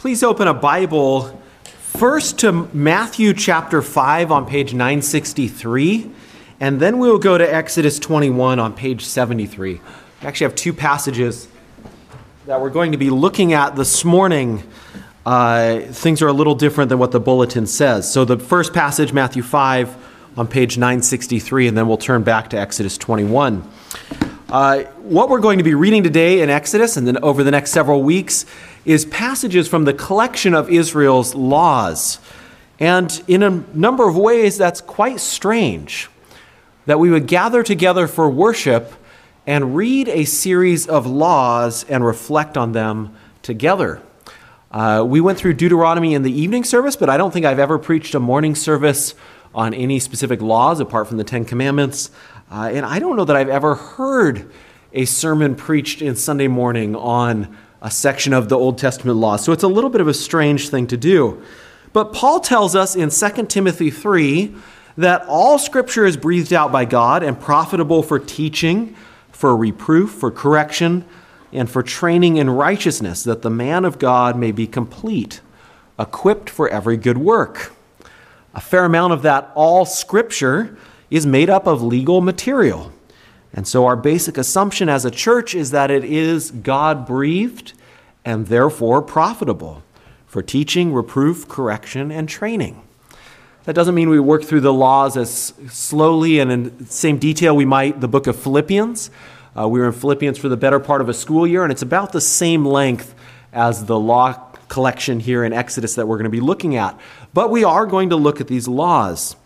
Please open a Bible first to Matthew chapter 5 on page 963, and then we'll go to Exodus 21 on page 73. We actually have two passages that we're going to be looking at this morning. Uh, things are a little different than what the bulletin says. So, the first passage, Matthew 5, on page 963, and then we'll turn back to Exodus 21. Uh, what we're going to be reading today in Exodus and then over the next several weeks is passages from the collection of Israel's laws. And in a number of ways, that's quite strange that we would gather together for worship and read a series of laws and reflect on them together. Uh, we went through Deuteronomy in the evening service, but I don't think I've ever preached a morning service on any specific laws apart from the Ten Commandments. Uh, and I don't know that I've ever heard a sermon preached in Sunday morning on a section of the Old Testament law. So it's a little bit of a strange thing to do. But Paul tells us in 2 Timothy 3 that all scripture is breathed out by God and profitable for teaching, for reproof, for correction, and for training in righteousness, that the man of God may be complete, equipped for every good work. A fair amount of that all scripture is made up of legal material. And so, our basic assumption as a church is that it is God breathed and therefore profitable for teaching, reproof, correction, and training. That doesn't mean we work through the laws as slowly and in the same detail we might the book of Philippians. Uh, we were in Philippians for the better part of a school year, and it's about the same length as the law collection here in Exodus that we're going to be looking at. But we are going to look at these laws.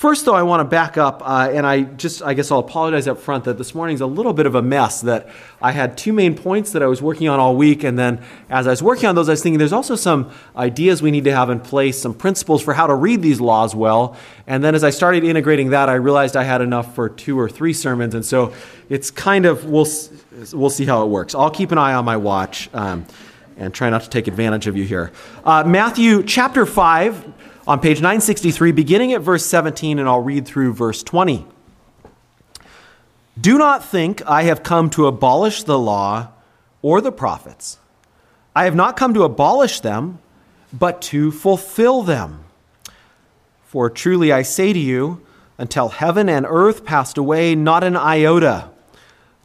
First, though, I want to back up, uh, and I just, I guess I'll apologize up front that this morning's a little bit of a mess. That I had two main points that I was working on all week, and then as I was working on those, I was thinking there's also some ideas we need to have in place, some principles for how to read these laws well. And then as I started integrating that, I realized I had enough for two or three sermons, and so it's kind of we'll we'll see how it works. I'll keep an eye on my watch. Um, and try not to take advantage of you here. Uh, Matthew chapter 5, on page 963, beginning at verse 17, and I'll read through verse 20. Do not think I have come to abolish the law or the prophets. I have not come to abolish them, but to fulfill them. For truly I say to you, until heaven and earth passed away, not an iota,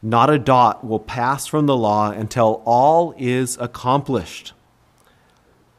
not a dot will pass from the law until all is accomplished.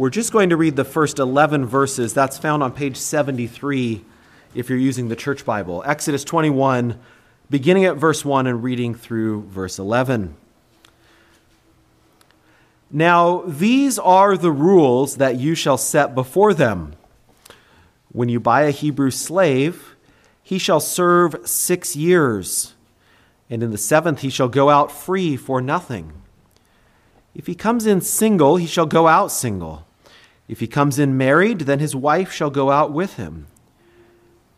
we're just going to read the first 11 verses. That's found on page 73 if you're using the church Bible. Exodus 21, beginning at verse 1 and reading through verse 11. Now, these are the rules that you shall set before them. When you buy a Hebrew slave, he shall serve six years, and in the seventh he shall go out free for nothing. If he comes in single, he shall go out single. If he comes in married, then his wife shall go out with him.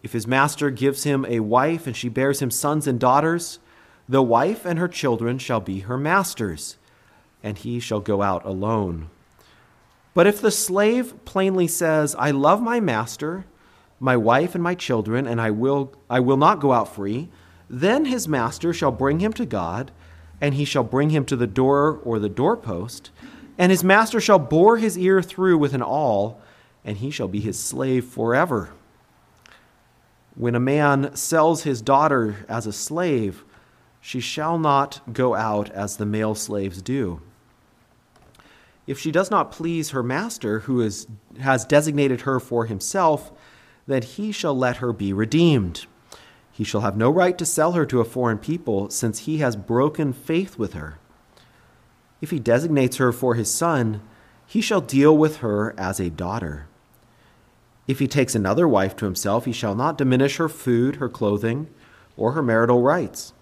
If his master gives him a wife and she bears him sons and daughters, the wife and her children shall be her master's, and he shall go out alone. But if the slave plainly says, I love my master, my wife, and my children, and I will, I will not go out free, then his master shall bring him to God, and he shall bring him to the door or the doorpost and his master shall bore his ear through with an awl, and he shall be his slave forever. When a man sells his daughter as a slave, she shall not go out as the male slaves do. If she does not please her master, who is, has designated her for himself, then he shall let her be redeemed. He shall have no right to sell her to a foreign people, since he has broken faith with her. If he designates her for his son, he shall deal with her as a daughter. If he takes another wife to himself, he shall not diminish her food, her clothing, or her marital rights.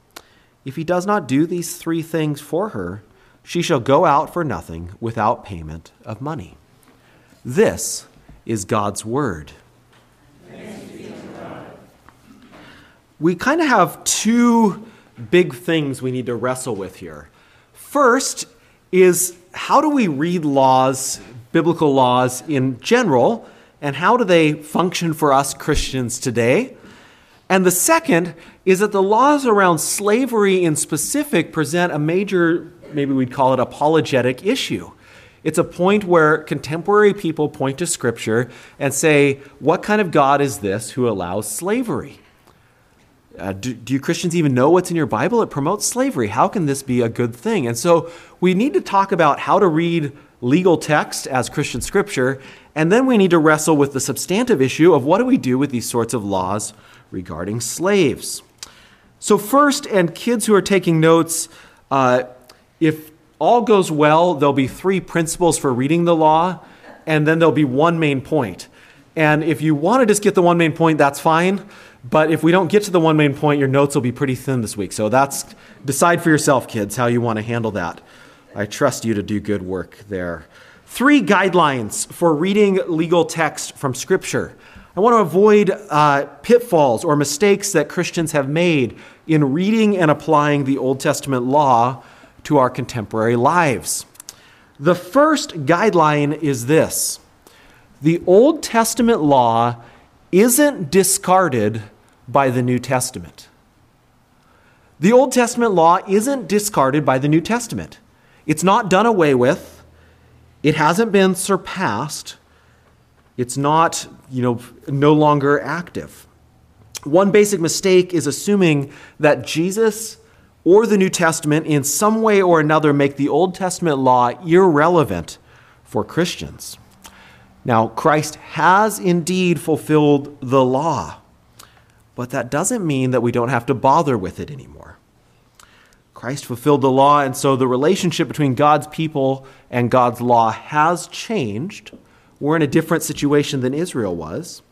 If he does not do these three things for her, she shall go out for nothing without payment of money. This is God's word. God. We kind of have two big things we need to wrestle with here. First is how do we read laws, biblical laws in general, and how do they function for us Christians today? And the second is that the laws around slavery in specific present a major, maybe we'd call it apologetic issue. It's a point where contemporary people point to Scripture and say, What kind of God is this who allows slavery? Uh, do, do, you Christians even know what's in your Bible? It promotes slavery. How can this be a good thing? And so we need to talk about how to read legal text as Christian scripture, and then we need to wrestle with the substantive issue of what do we do with these sorts of laws regarding slaves. So, first, and kids who are taking notes, uh, if all goes well, there'll be three principles for reading the law, and then there'll be one main point. And if you want to just get the one main point, that's fine. But if we don't get to the one main point, your notes will be pretty thin this week. So that's decide for yourself, kids, how you want to handle that. I trust you to do good work there. Three guidelines for reading legal text from Scripture. I want to avoid uh, pitfalls or mistakes that Christians have made in reading and applying the Old Testament law to our contemporary lives. The first guideline is this the Old Testament law isn't discarded by the New Testament. The Old Testament law isn't discarded by the New Testament. It's not done away with. It hasn't been surpassed. It's not, you know, no longer active. One basic mistake is assuming that Jesus or the New Testament in some way or another make the Old Testament law irrelevant for Christians. Now, Christ has indeed fulfilled the law, but that doesn't mean that we don't have to bother with it anymore. Christ fulfilled the law, and so the relationship between God's people and God's law has changed. We're in a different situation than Israel was.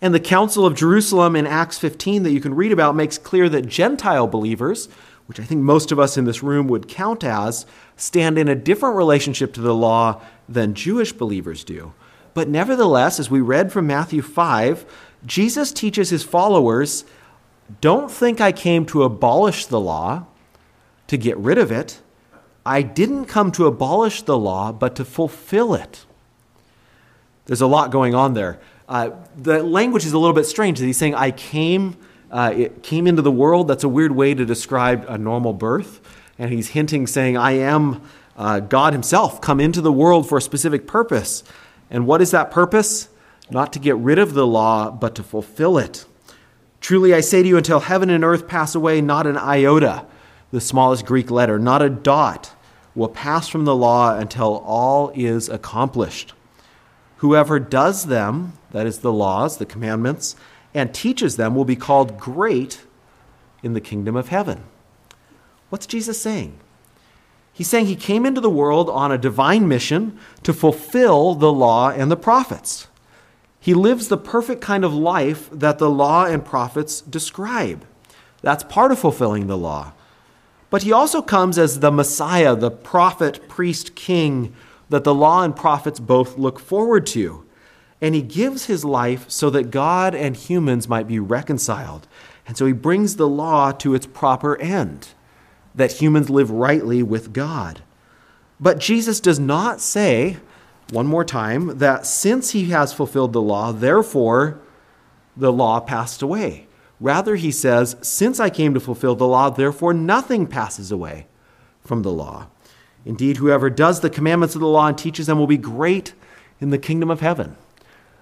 And the Council of Jerusalem in Acts 15 that you can read about makes clear that Gentile believers, which I think most of us in this room would count as, stand in a different relationship to the law than Jewish believers do. But nevertheless, as we read from Matthew 5, Jesus teaches his followers don't think I came to abolish the law, to get rid of it. I didn't come to abolish the law, but to fulfill it. There's a lot going on there. Uh, the language is a little bit strange. He's saying, I came, uh, it came into the world. That's a weird way to describe a normal birth. And he's hinting, saying, I am uh, God Himself, come into the world for a specific purpose. And what is that purpose? Not to get rid of the law, but to fulfill it. Truly I say to you, until heaven and earth pass away, not an iota, the smallest Greek letter, not a dot, will pass from the law until all is accomplished. Whoever does them, that is the laws, the commandments, and teaches them will be called great in the kingdom of heaven. What's Jesus saying? He's saying he came into the world on a divine mission to fulfill the law and the prophets. He lives the perfect kind of life that the law and prophets describe. That's part of fulfilling the law. But he also comes as the Messiah, the prophet, priest, king that the law and prophets both look forward to. And he gives his life so that God and humans might be reconciled. And so he brings the law to its proper end that humans live rightly with God. But Jesus does not say, one more time, that since he has fulfilled the law, therefore the law passed away. Rather, he says, Since I came to fulfill the law, therefore nothing passes away from the law. Indeed, whoever does the commandments of the law and teaches them will be great in the kingdom of heaven.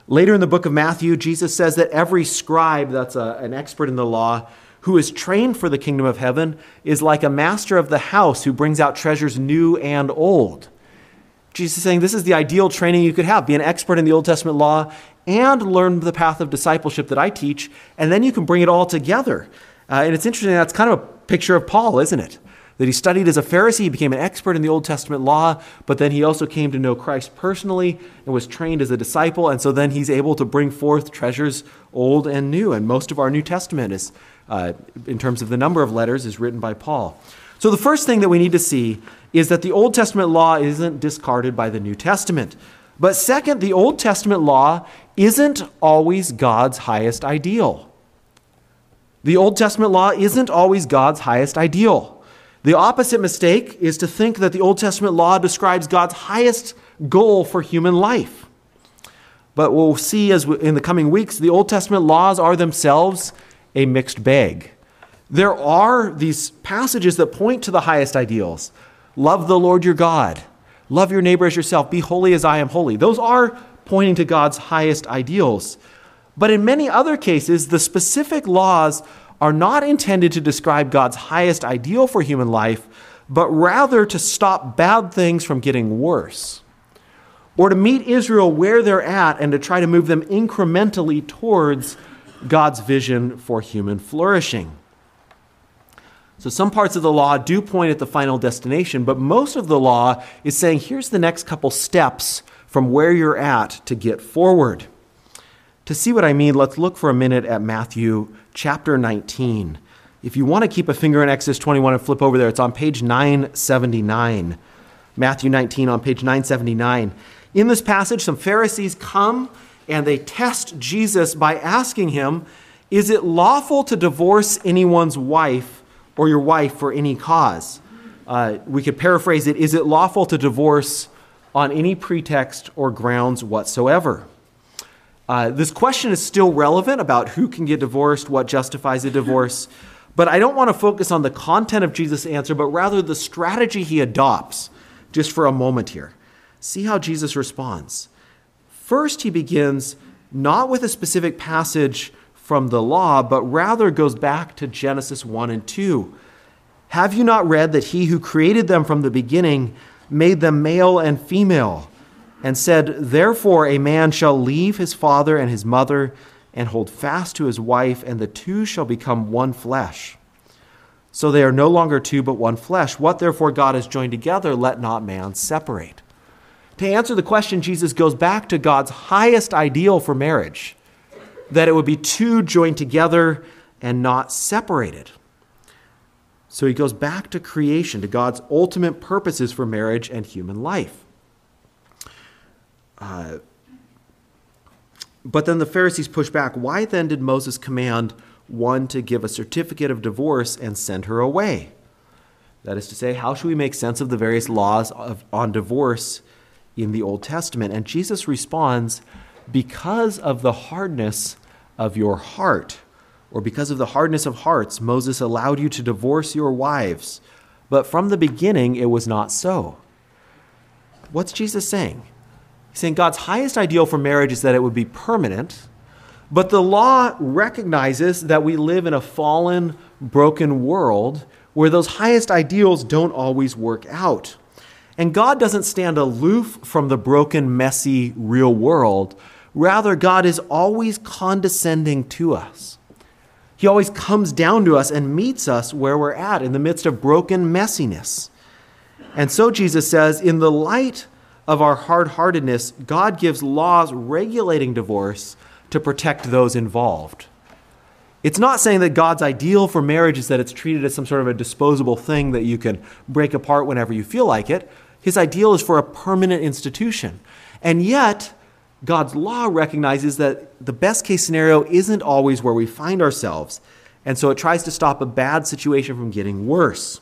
Later in the book of Matthew, Jesus says that every scribe that's a, an expert in the law who is trained for the kingdom of heaven is like a master of the house who brings out treasures new and old. Jesus is saying this is the ideal training you could have be an expert in the Old Testament law and learn the path of discipleship that I teach, and then you can bring it all together. Uh, and it's interesting, that's kind of a picture of Paul, isn't it? That he studied as a Pharisee, he became an expert in the Old Testament law, but then he also came to know Christ personally and was trained as a disciple, and so then he's able to bring forth treasures old and new. And most of our New Testament is, uh, in terms of the number of letters, is written by Paul. So the first thing that we need to see is that the Old Testament law isn't discarded by the New Testament. But second, the Old Testament law isn't always God's highest ideal. The Old Testament law isn't always God's highest ideal. The opposite mistake is to think that the Old Testament law describes God's highest goal for human life. But we'll see as we, in the coming weeks, the Old Testament laws are themselves a mixed bag. There are these passages that point to the highest ideals love the Lord your God, love your neighbor as yourself, be holy as I am holy. Those are pointing to God's highest ideals. But in many other cases, the specific laws are not intended to describe God's highest ideal for human life, but rather to stop bad things from getting worse, or to meet Israel where they're at and to try to move them incrementally towards God's vision for human flourishing. So, some parts of the law do point at the final destination, but most of the law is saying here's the next couple steps from where you're at to get forward. To see what I mean, let's look for a minute at Matthew chapter 19. If you want to keep a finger in Exodus 21 and flip over there, it's on page 979. Matthew 19 on page 979. In this passage, some Pharisees come and they test Jesus by asking him, Is it lawful to divorce anyone's wife or your wife for any cause? Uh, we could paraphrase it Is it lawful to divorce on any pretext or grounds whatsoever? Uh, this question is still relevant about who can get divorced, what justifies a divorce, but I don't want to focus on the content of Jesus' answer, but rather the strategy he adopts, just for a moment here. See how Jesus responds. First, he begins not with a specific passage from the law, but rather goes back to Genesis 1 and 2. Have you not read that he who created them from the beginning made them male and female? And said, Therefore a man shall leave his father and his mother and hold fast to his wife, and the two shall become one flesh. So they are no longer two, but one flesh. What therefore God has joined together, let not man separate. To answer the question, Jesus goes back to God's highest ideal for marriage that it would be two joined together and not separated. So he goes back to creation, to God's ultimate purposes for marriage and human life. Uh, but then the Pharisees push back. Why then did Moses command one to give a certificate of divorce and send her away? That is to say, how should we make sense of the various laws of, on divorce in the Old Testament? And Jesus responds, because of the hardness of your heart, or because of the hardness of hearts, Moses allowed you to divorce your wives. But from the beginning, it was not so. What's Jesus saying? He's saying God's highest ideal for marriage is that it would be permanent, but the law recognizes that we live in a fallen, broken world where those highest ideals don't always work out. And God doesn't stand aloof from the broken, messy, real world. Rather, God is always condescending to us. He always comes down to us and meets us where we're at in the midst of broken messiness. And so Jesus says, in the light of our hard heartedness, God gives laws regulating divorce to protect those involved. It's not saying that God's ideal for marriage is that it's treated as some sort of a disposable thing that you can break apart whenever you feel like it. His ideal is for a permanent institution. And yet, God's law recognizes that the best case scenario isn't always where we find ourselves. And so it tries to stop a bad situation from getting worse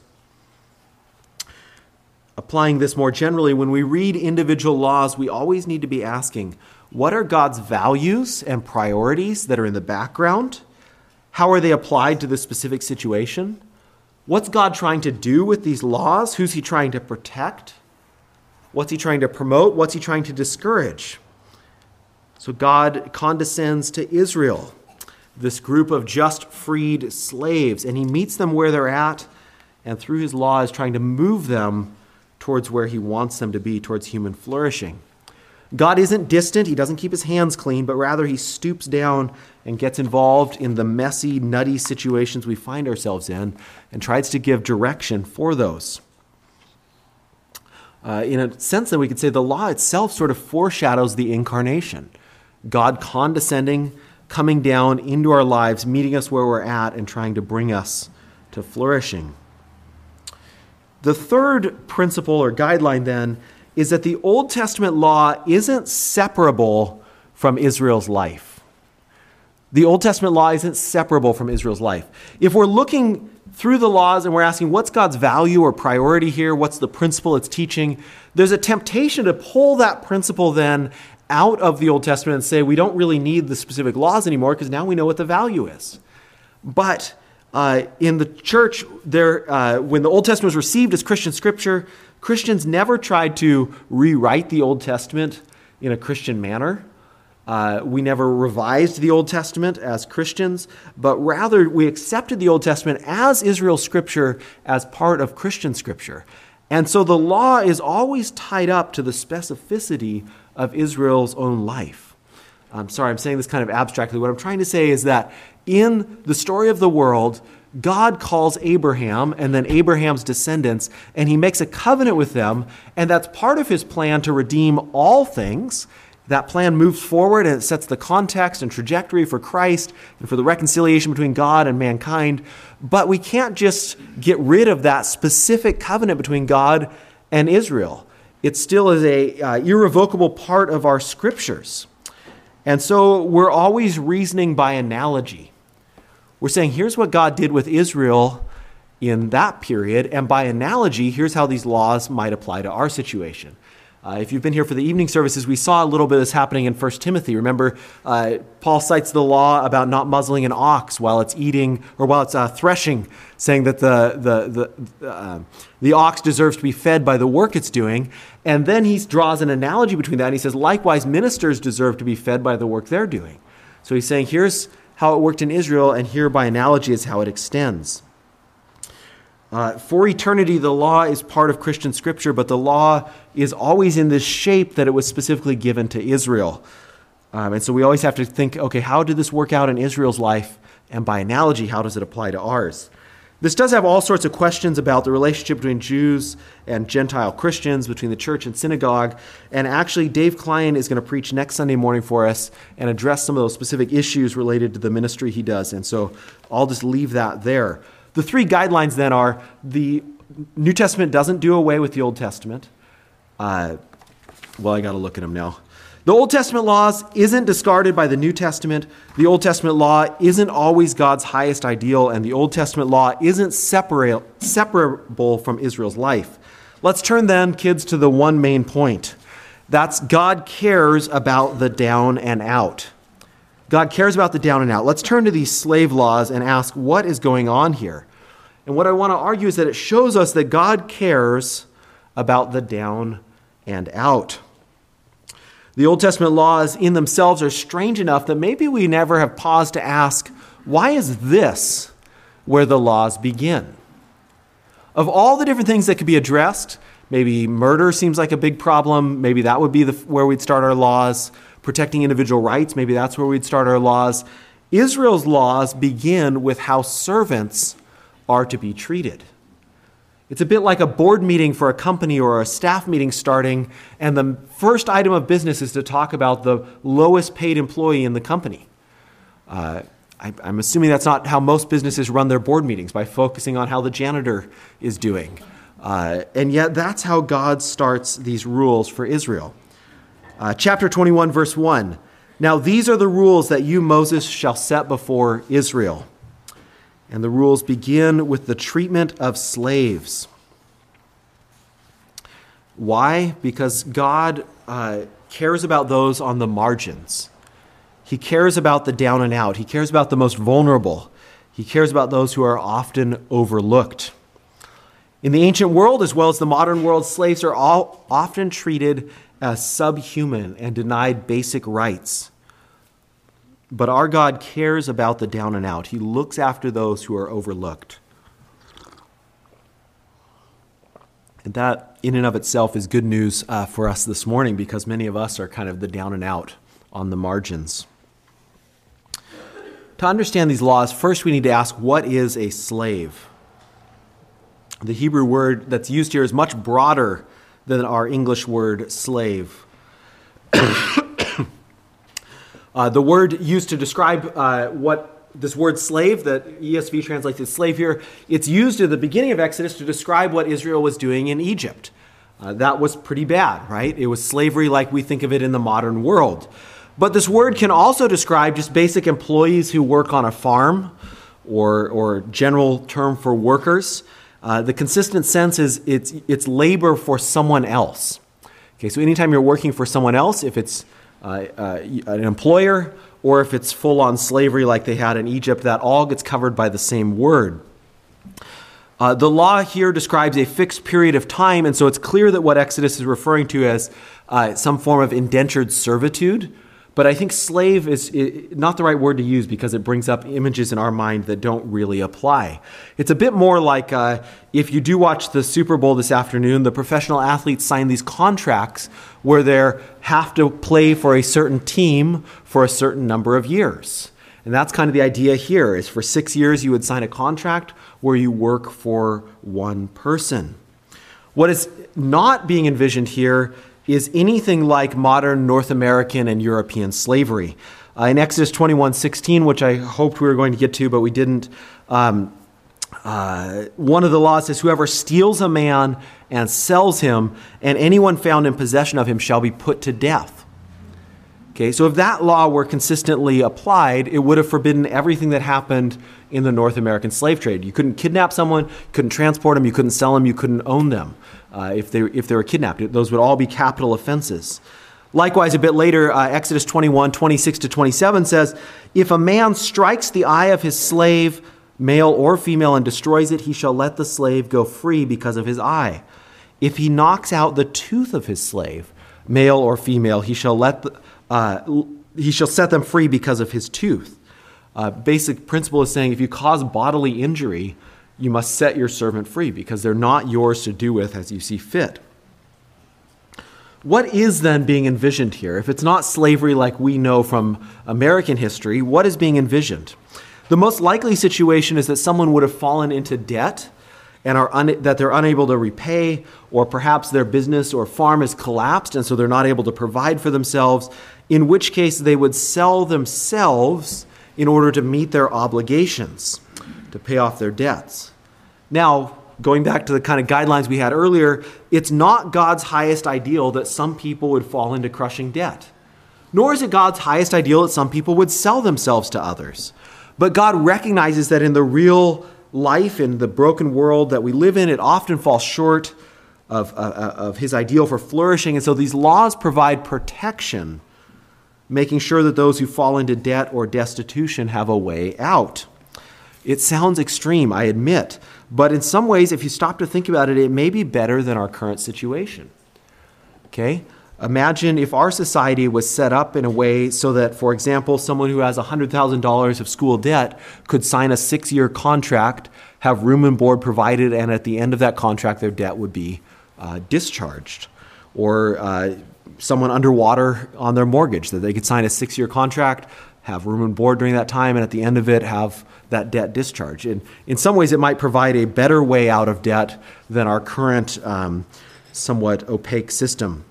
applying this more generally, when we read individual laws, we always need to be asking what are God's values and priorities that are in the background? How are they applied to the specific situation? What's God trying to do with these laws? Who's he trying to protect? What's he trying to promote? What's he trying to discourage? So God condescends to Israel, this group of just freed slaves, and he meets them where they're at, and through his law is trying to move them towards where he wants them to be, towards human flourishing. God isn't distant, he doesn't keep his hands clean, but rather he stoops down and gets involved in the messy, nutty situations we find ourselves in and tries to give direction for those. Uh, in a sense, then we could say the law itself sort of foreshadows the incarnation. God condescending, coming down into our lives, meeting us where we're at, and trying to bring us to flourishing. The third principle or guideline then is that the Old Testament law isn't separable from Israel's life. The Old Testament law isn't separable from Israel's life. If we're looking through the laws and we're asking what's God's value or priority here, what's the principle it's teaching, there's a temptation to pull that principle then out of the Old Testament and say we don't really need the specific laws anymore because now we know what the value is. But uh, in the church, there, uh, when the Old Testament was received as Christian scripture, Christians never tried to rewrite the Old Testament in a Christian manner. Uh, we never revised the Old Testament as Christians, but rather we accepted the Old Testament as Israel's scripture as part of Christian scripture. And so the law is always tied up to the specificity of Israel's own life. I'm sorry, I'm saying this kind of abstractly. What I'm trying to say is that in the story of the world, God calls Abraham and then Abraham's descendants, and he makes a covenant with them, and that's part of his plan to redeem all things that plan moves forward and it sets the context and trajectory for Christ and for the reconciliation between God and mankind. But we can't just get rid of that specific covenant between God and Israel. It still is a uh, irrevocable part of our scriptures. And so we're always reasoning by analogy. We're saying, here's what God did with Israel in that period, and by analogy, here's how these laws might apply to our situation. Uh, if you've been here for the evening services, we saw a little bit of this happening in 1 Timothy. Remember, uh, Paul cites the law about not muzzling an ox while it's eating or while it's uh, threshing, saying that the, the, the, uh, the ox deserves to be fed by the work it's doing. And then he draws an analogy between that and he says, likewise, ministers deserve to be fed by the work they're doing. So he's saying, here's how it worked in Israel, and here by analogy is how it extends. Uh, for eternity, the law is part of Christian scripture, but the law is always in this shape that it was specifically given to Israel. Um, and so we always have to think okay, how did this work out in Israel's life? And by analogy, how does it apply to ours? This does have all sorts of questions about the relationship between Jews and Gentile Christians, between the church and synagogue. And actually, Dave Klein is going to preach next Sunday morning for us and address some of those specific issues related to the ministry he does. And so I'll just leave that there. The three guidelines then are the New Testament doesn't do away with the Old Testament. Uh, well, I got to look at them now. The Old Testament laws isn't discarded by the New Testament. The Old Testament law isn't always God's highest ideal, and the Old Testament law isn't separate, separable from Israel's life. Let's turn then, kids, to the one main point. That's God cares about the down and out. God cares about the down and out. Let's turn to these slave laws and ask what is going on here. And what I want to argue is that it shows us that God cares about the down and out. The Old Testament laws in themselves are strange enough that maybe we never have paused to ask, why is this where the laws begin? Of all the different things that could be addressed, maybe murder seems like a big problem. Maybe that would be the, where we'd start our laws protecting individual rights, maybe that's where we'd start our laws. Israel's laws begin with how servants are to be treated. It's a bit like a board meeting for a company or a staff meeting starting, and the first item of business is to talk about the lowest paid employee in the company. Uh, I, am assuming that's not how most businesses run their board meetings, by focusing on how the janitor is doing. Uh, and yet, that's how God starts these rules for Israel. Uh, chapter 21, verse 1. Now, these are the rules that you, Moses, shall set before Israel. And the rules begin with the treatment of slaves. Why? Because God uh, cares about those on the margins. He cares about the down and out. He cares about the most vulnerable. He cares about those who are often overlooked. In the ancient world, as well as the modern world, slaves are all often treated as subhuman and denied basic rights. But our God cares about the down and out. He looks after those who are overlooked. And that, in and of itself, is good news uh, for us this morning because many of us are kind of the down and out on the margins. To understand these laws, first we need to ask what is a slave? The Hebrew word that's used here is much broader than our English word slave. uh, the word used to describe uh, what this word slave that ESV translates as slave here, it's used at the beginning of Exodus to describe what Israel was doing in Egypt. Uh, that was pretty bad, right? It was slavery like we think of it in the modern world. But this word can also describe just basic employees who work on a farm or, or general term for workers. Uh, the consistent sense is it's, it's labor for someone else. Okay, so anytime you're working for someone else, if it's uh, uh, an employer or if it's full on slavery like they had in Egypt, that all gets covered by the same word. Uh, the law here describes a fixed period of time, and so it's clear that what Exodus is referring to as uh, some form of indentured servitude but I think slave is not the right word to use because it brings up images in our mind that don't really apply. It's a bit more like uh, if you do watch the Super Bowl this afternoon, the professional athletes sign these contracts where they have to play for a certain team for a certain number of years. And that's kind of the idea here is for 6 years you would sign a contract where you work for one person. What is not being envisioned here is anything like modern North American and European slavery. Uh, in Exodus 21 16, which I hoped we were going to get to, but we didn't, um, uh, one of the laws says, Whoever steals a man and sells him, and anyone found in possession of him shall be put to death. Okay, so if that law were consistently applied, it would have forbidden everything that happened in the North American slave trade. You couldn't kidnap someone, you couldn't transport them, you couldn't sell them, you couldn't own them uh, if, they, if they were kidnapped. Those would all be capital offenses. Likewise, a bit later, uh, Exodus 21, 26 to 27 says, If a man strikes the eye of his slave, male or female, and destroys it, he shall let the slave go free because of his eye. If he knocks out the tooth of his slave, male or female, he shall, let the, uh, he shall set them free because of his tooth. Uh, basic principle is saying if you cause bodily injury, you must set your servant free because they're not yours to do with as you see fit. What is then being envisioned here? If it's not slavery like we know from American history, what is being envisioned? The most likely situation is that someone would have fallen into debt and are un- that they're unable to repay, or perhaps their business or farm has collapsed and so they're not able to provide for themselves, in which case they would sell themselves in order to meet their obligations, to pay off their debts. Now, going back to the kind of guidelines we had earlier, it's not God's highest ideal that some people would fall into crushing debt. Nor is it God's highest ideal that some people would sell themselves to others. But God recognizes that in the real life, in the broken world that we live in, it often falls short of, uh, uh of His ideal for flourishing. And so these laws provide protection, making sure that those who fall into debt or destitution have a way out. It sounds extreme, I admit, but in some ways, if you stop to think about it, it may be better than our current situation. Okay? Imagine if our society was set up in a way so that, for example, someone who has $100,000 of school debt could sign a six year contract, have room and board provided, and at the end of that contract, their debt would be uh, discharged. Or uh, someone underwater on their mortgage, that they could sign a six year contract, have room and board during that time, and at the end of it, have that debt discharge. And in some ways, it might provide a better way out of debt than our current um, somewhat opaque system.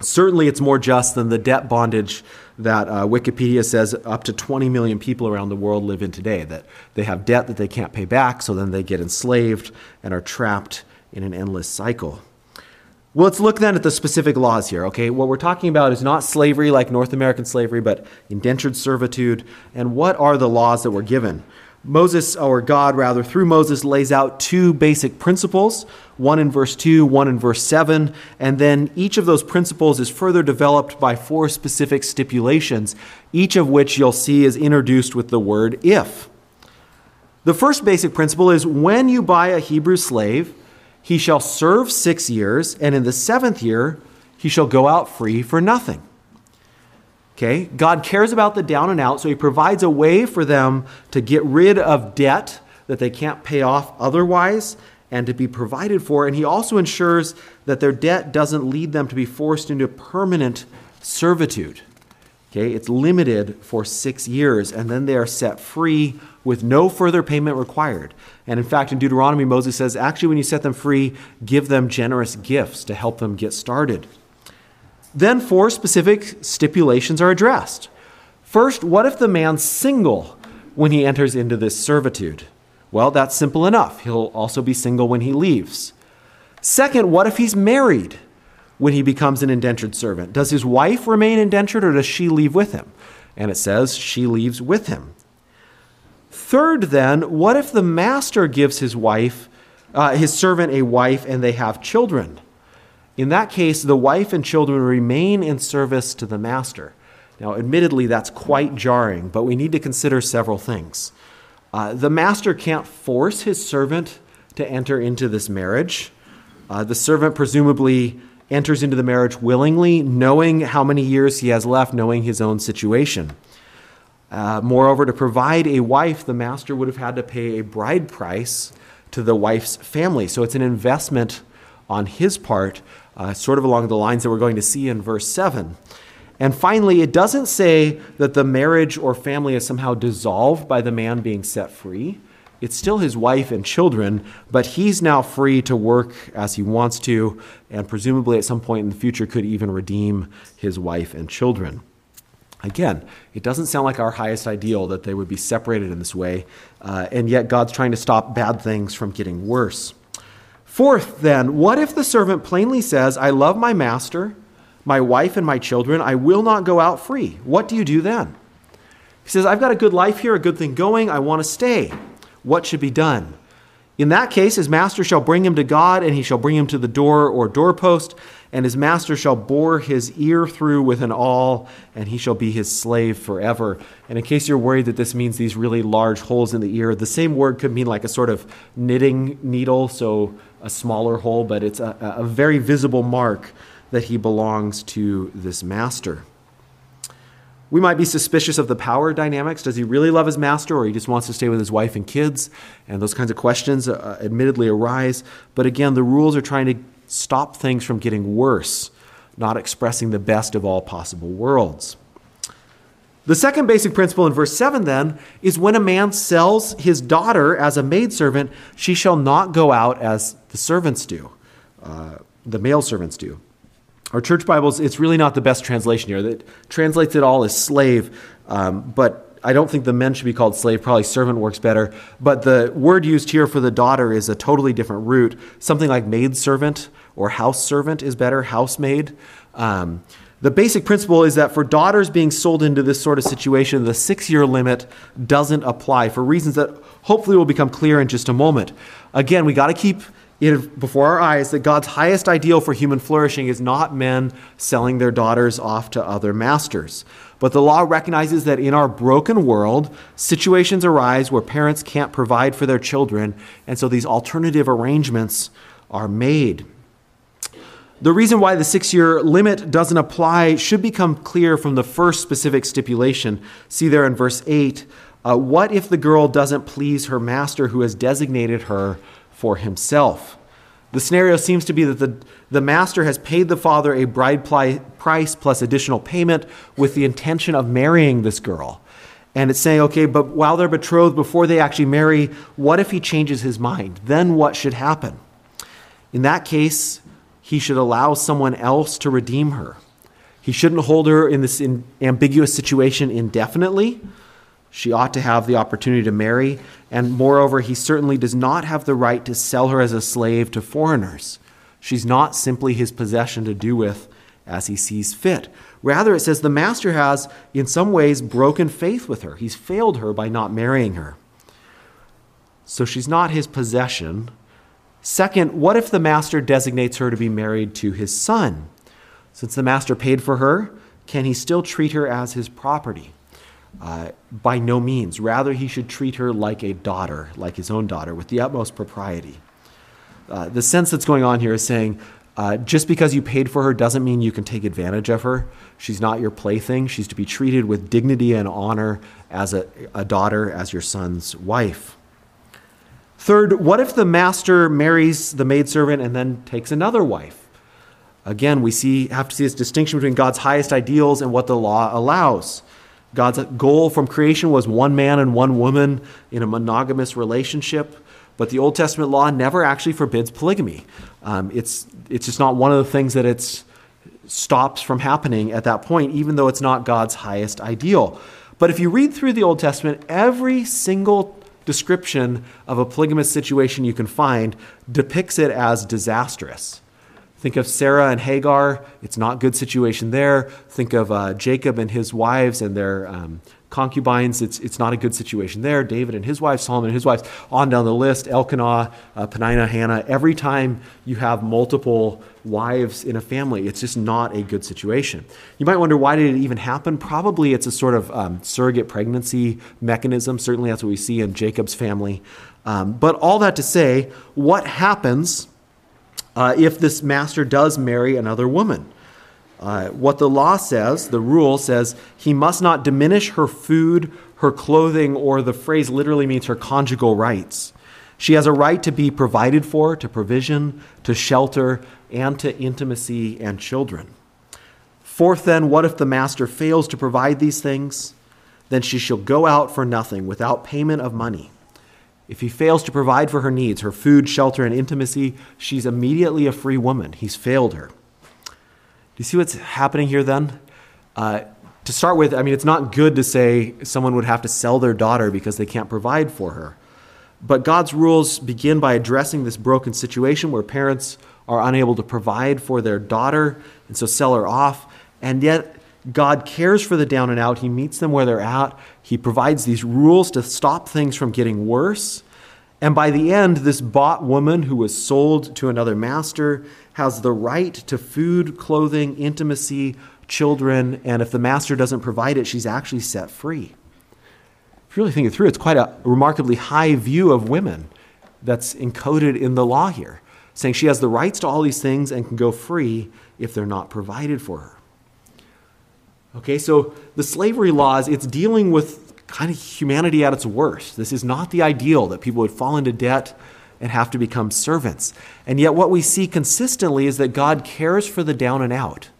Certainly, it's more just than the debt bondage that uh, Wikipedia says up to 20 million people around the world live in today. That they have debt that they can't pay back, so then they get enslaved and are trapped in an endless cycle. Well, let's look then at the specific laws here, okay? What we're talking about is not slavery like North American slavery, but indentured servitude. And what are the laws that were given? Moses, or God rather, through Moses, lays out two basic principles one in verse 2, one in verse 7, and then each of those principles is further developed by four specific stipulations, each of which you'll see is introduced with the word if. The first basic principle is when you buy a Hebrew slave, he shall serve six years, and in the seventh year, he shall go out free for nothing. Okay? God cares about the down and out, so He provides a way for them to get rid of debt that they can't pay off otherwise and to be provided for. And He also ensures that their debt doesn't lead them to be forced into permanent servitude. Okay? It's limited for six years, and then they are set free with no further payment required. And in fact, in Deuteronomy, Moses says, actually, when you set them free, give them generous gifts to help them get started. Then four specific stipulations are addressed. First, what if the man's single when he enters into this servitude? Well, that's simple enough. He'll also be single when he leaves. Second, what if he's married? when he becomes an indentured servant? Does his wife remain indentured or does she leave with him? And it says she leaves with him. Third, then, what if the master gives his wife, uh, his servant, a wife and they have children? In that case, the wife and children remain in service to the master. Now, admittedly, that's quite jarring, but we need to consider several things. Uh, the master can't force his servant to enter into this marriage. Uh, the servant presumably enters into the marriage willingly, knowing how many years he has left, knowing his own situation. Uh, moreover, to provide a wife, the master would have had to pay a bride price to the wife's family. So it's an investment on his part, uh, sort of along the lines that we're going to see in verse 7. And finally, it doesn't say that the marriage or family is somehow dissolved by the man being set free. It's still his wife and children, but he's now free to work as he wants to, and presumably at some point in the future could even redeem his wife and children. Again, it doesn't sound like our highest ideal that they would be separated in this way, uh, and yet God's trying to stop bad things from getting worse. Fourth, then, what if the servant plainly says, I love my master, my wife, and my children, I will not go out free? What do you do then? He says, I've got a good life here, a good thing going, I want to stay. What should be done? In that case, his master shall bring him to God, and he shall bring him to the door or doorpost, and his master shall bore his ear through with an awl, and he shall be his slave forever. And in case you're worried that this means these really large holes in the ear, the same word could mean like a sort of knitting needle, so a smaller hole, but it's a, a very visible mark that he belongs to this master. We might be suspicious of the power dynamics. Does he really love his master or he just wants to stay with his wife and kids? And those kinds of questions uh, admittedly arise. But again, the rules are trying to stop things from getting worse, not expressing the best of all possible worlds. The second basic principle in verse 7 then is when a man sells his daughter as a maidservant, she shall not go out as the servants do, uh, the male servants do. Our church Bibles, it's really not the best translation here. It translates it all as slave, um, but I don't think the men should be called slave. Probably servant works better. But the word used here for the daughter is a totally different root. Something like maidservant or house servant is better, housemaid. Um, the basic principle is that for daughters being sold into this sort of situation, the six year limit doesn't apply for reasons that hopefully will become clear in just a moment. Again, we got to keep it before our eyes that God's highest ideal for human flourishing is not men selling their daughters off to other masters. But the law recognizes that in our broken world, situations arise where parents can't provide for their children, and so these alternative arrangements are made. The reason why the six year limit doesn't apply should become clear from the first specific stipulation. See there in verse 8. Uh, what if the girl doesn't please her master who has designated her for himself. The scenario seems to be that the, the master has paid the father a bride pli- price plus additional payment with the intention of marrying this girl. And it's saying, okay, but while they're betrothed, before they actually marry, what if he changes his mind? Then what should happen? In that case, he should allow someone else to redeem her. He shouldn't hold her in this in ambiguous situation indefinitely. She ought to have the opportunity to marry, and moreover, he certainly does not have the right to sell her as a slave to foreigners. She's not simply his possession to do with as he sees fit. Rather, it says the master has, in some ways, broken faith with her. He's failed her by not marrying her. So she's not his possession. Second, what if the master designates her to be married to his son? Since the master paid for her, can he still treat her as his property? Uh, by no means. Rather, he should treat her like a daughter, like his own daughter, with the utmost propriety. Uh, the sense that's going on here is saying uh, just because you paid for her doesn't mean you can take advantage of her. She's not your plaything. She's to be treated with dignity and honor as a, a daughter, as your son's wife. Third, what if the master marries the maidservant and then takes another wife? Again, we see, have to see this distinction between God's highest ideals and what the law allows. God's goal from creation was one man and one woman in a monogamous relationship, but the Old Testament law never actually forbids polygamy. Um, it's, it's just not one of the things that it stops from happening at that point, even though it's not God's highest ideal. But if you read through the Old Testament, every single description of a polygamous situation you can find depicts it as disastrous. Think of Sarah and Hagar. It's not good situation there. Think of uh, Jacob and his wives and their um, concubines. It's, it's not a good situation there. David and his wife, Solomon and his wives, on down the list. Elkanah, uh, Peninnah, Hannah. Every time you have multiple wives in a family, it's just not a good situation. You might wonder why did it even happen? Probably it's a sort of um, surrogate pregnancy mechanism. Certainly that's what we see in Jacob's family. Um, but all that to say, what happens uh, if this master does marry another woman? Uh, what the law says, the rule says, he must not diminish her food, her clothing, or the phrase literally means her conjugal rights. She has a right to be provided for, to provision, to shelter, and to intimacy and children. Fourth, then, what if the master fails to provide these things? Then she shall go out for nothing without payment of money. If he fails to provide for her needs, her food, shelter, and intimacy, she's immediately a free woman. He's failed her. Do you see what's happening here then? Uh, to start with, I mean, it's not good to say someone would have to sell their daughter because they can't provide for her. But God's rules begin by addressing this broken situation where parents are unable to provide for their daughter and so sell her off. And yet, God cares for the down and out. He meets them where they're at. He provides these rules to stop things from getting worse. And by the end, this bought woman who was sold to another master has the right to food, clothing, intimacy, children, and if the master doesn't provide it, she's actually set free. If you really think it through, it's quite a remarkably high view of women that's encoded in the law here, saying she has the rights to all these things and can go free if they're not provided for her. Okay, so the slavery laws, it's dealing with kind of humanity at its worst. This is not the ideal that people would fall into debt and have to become servants. And yet, what we see consistently is that God cares for the down and out,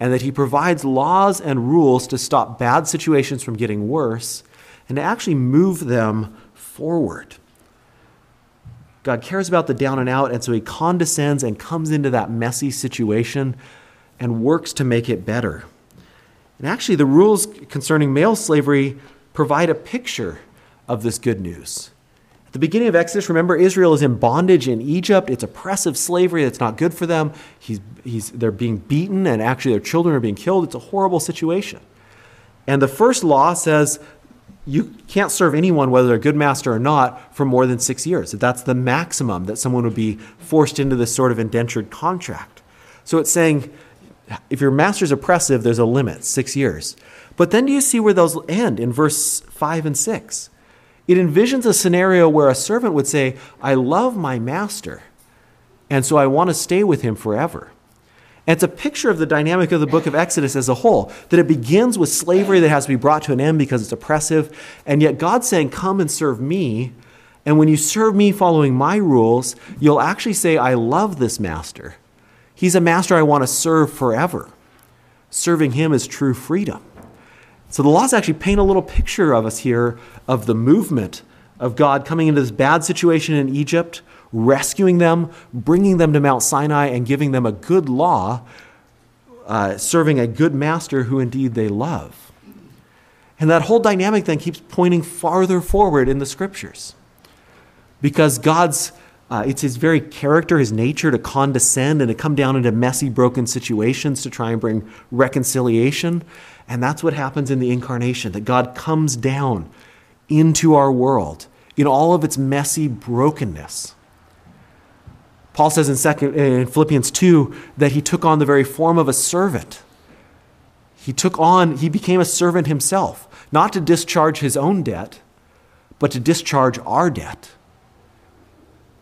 and that He provides laws and rules to stop bad situations from getting worse and to actually move them forward. God cares about the down and out, and so He condescends and comes into that messy situation and works to make it better. And actually, the rules concerning male slavery provide a picture of this good news. At the beginning of Exodus, remember, Israel is in bondage in Egypt. It's oppressive slavery that's not good for them. He's, he's, they're being beaten, and actually, their children are being killed. It's a horrible situation. And the first law says you can't serve anyone, whether they're a good master or not, for more than six years. That's the maximum that someone would be forced into this sort of indentured contract. So it's saying if your master's oppressive, there's a limit, six years. But then do you see where those end in verse 5 and 6? It envisions a scenario where a servant would say, I love my master, and so I want to stay with him forever. And it's a picture of the dynamic of the book of Exodus as a whole, that it begins with slavery that has to be brought to an end because it's oppressive, and yet God's saying, Come and serve me. And when you serve me following my rules, you'll actually say, I love this master. He's a master I want to serve forever. Serving him is true freedom. So the laws actually paint a little picture of us here of the movement of God coming into this bad situation in Egypt, rescuing them, bringing them to Mount Sinai, and giving them a good law, uh, serving a good master who indeed they love. And that whole dynamic then keeps pointing farther forward in the scriptures. Because God's, uh, it's his very character, his nature to condescend and to come down into messy, broken situations to try and bring reconciliation. And that's what happens in the incarnation that God comes down into our world in all of its messy brokenness. Paul says in, second, in Philippians 2 that he took on the very form of a servant. He took on, he became a servant himself, not to discharge his own debt, but to discharge our debt.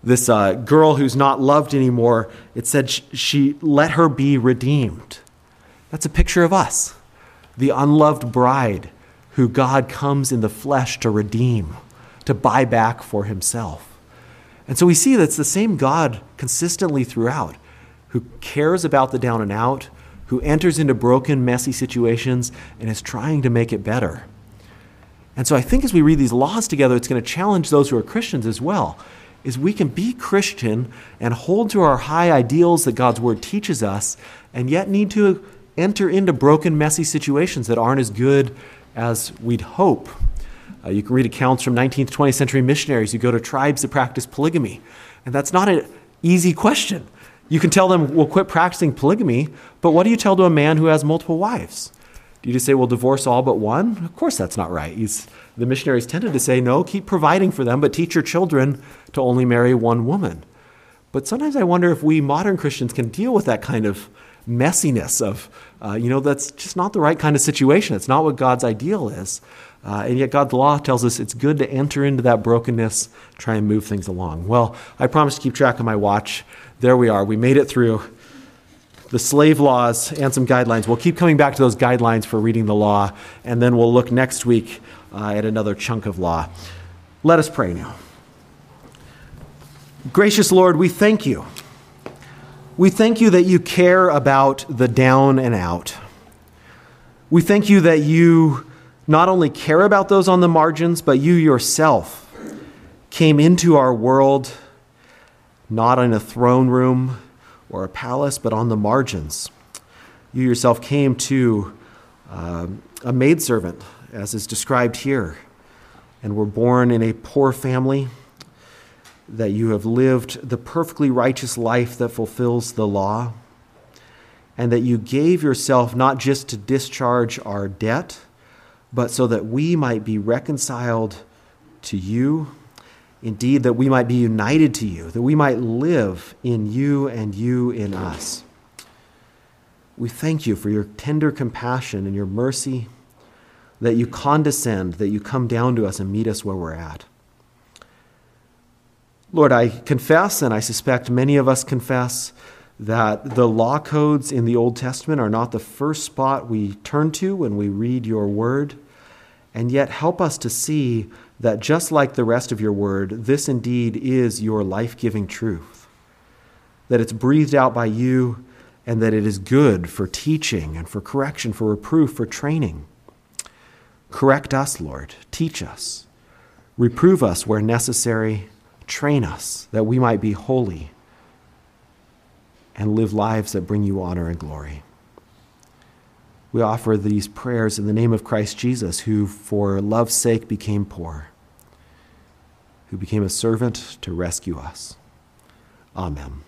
This uh, girl who's not loved anymore, it said she, she let her be redeemed. That's a picture of us the unloved bride who God comes in the flesh to redeem, to buy back for himself. And so we see that it's the same God consistently throughout who cares about the down and out, who enters into broken, messy situations and is trying to make it better. And so I think as we read these laws together, it's going to challenge those who are Christians as well. Is we can be Christian and hold to our high ideals that God's word teaches us, and yet need to enter into broken, messy situations that aren't as good as we'd hope. Uh, you can read accounts from 19th, 20th century missionaries who go to tribes that practice polygamy. And that's not an easy question. You can tell them, well, quit practicing polygamy, but what do you tell to a man who has multiple wives? Do you just say, well, divorce all but one? Of course, that's not right. He's, the missionaries tended to say, no, keep providing for them, but teach your children to only marry one woman. But sometimes I wonder if we modern Christians can deal with that kind of messiness of, uh, you know, that's just not the right kind of situation. It's not what God's ideal is. Uh, and yet, God's law tells us it's good to enter into that brokenness, try and move things along. Well, I promise to keep track of my watch. There we are. We made it through the slave laws and some guidelines. We'll keep coming back to those guidelines for reading the law, and then we'll look next week uh, at another chunk of law. Let us pray now. Gracious Lord, we thank you. We thank you that you care about the down and out. We thank you that you not only care about those on the margins, but you yourself came into our world not in a throne room or a palace, but on the margins. You yourself came to uh, a maidservant, as is described here, and were born in a poor family, that you have lived the perfectly righteous life that fulfills the law, and that you gave yourself not just to discharge our debt, but so that we might be reconciled to you. Indeed, that we might be united to you, that we might live in you and you in us. We thank you for your tender compassion and your mercy, that you condescend, that you come down to us and meet us where we're at. Lord, I confess, and I suspect many of us confess, that the law codes in the Old Testament are not the first spot we turn to when we read your word, and yet help us to see that just like the rest of your word, this indeed is your life giving truth. That it's breathed out by you and that it is good for teaching and for correction, for reproof, for training. Correct us, Lord. Teach us. Reprove us where necessary. Train us that we might be holy and live lives that bring you honor and glory. We offer these prayers in the name of Christ Jesus, who for love's sake became poor, who became a servant to rescue us. Amen.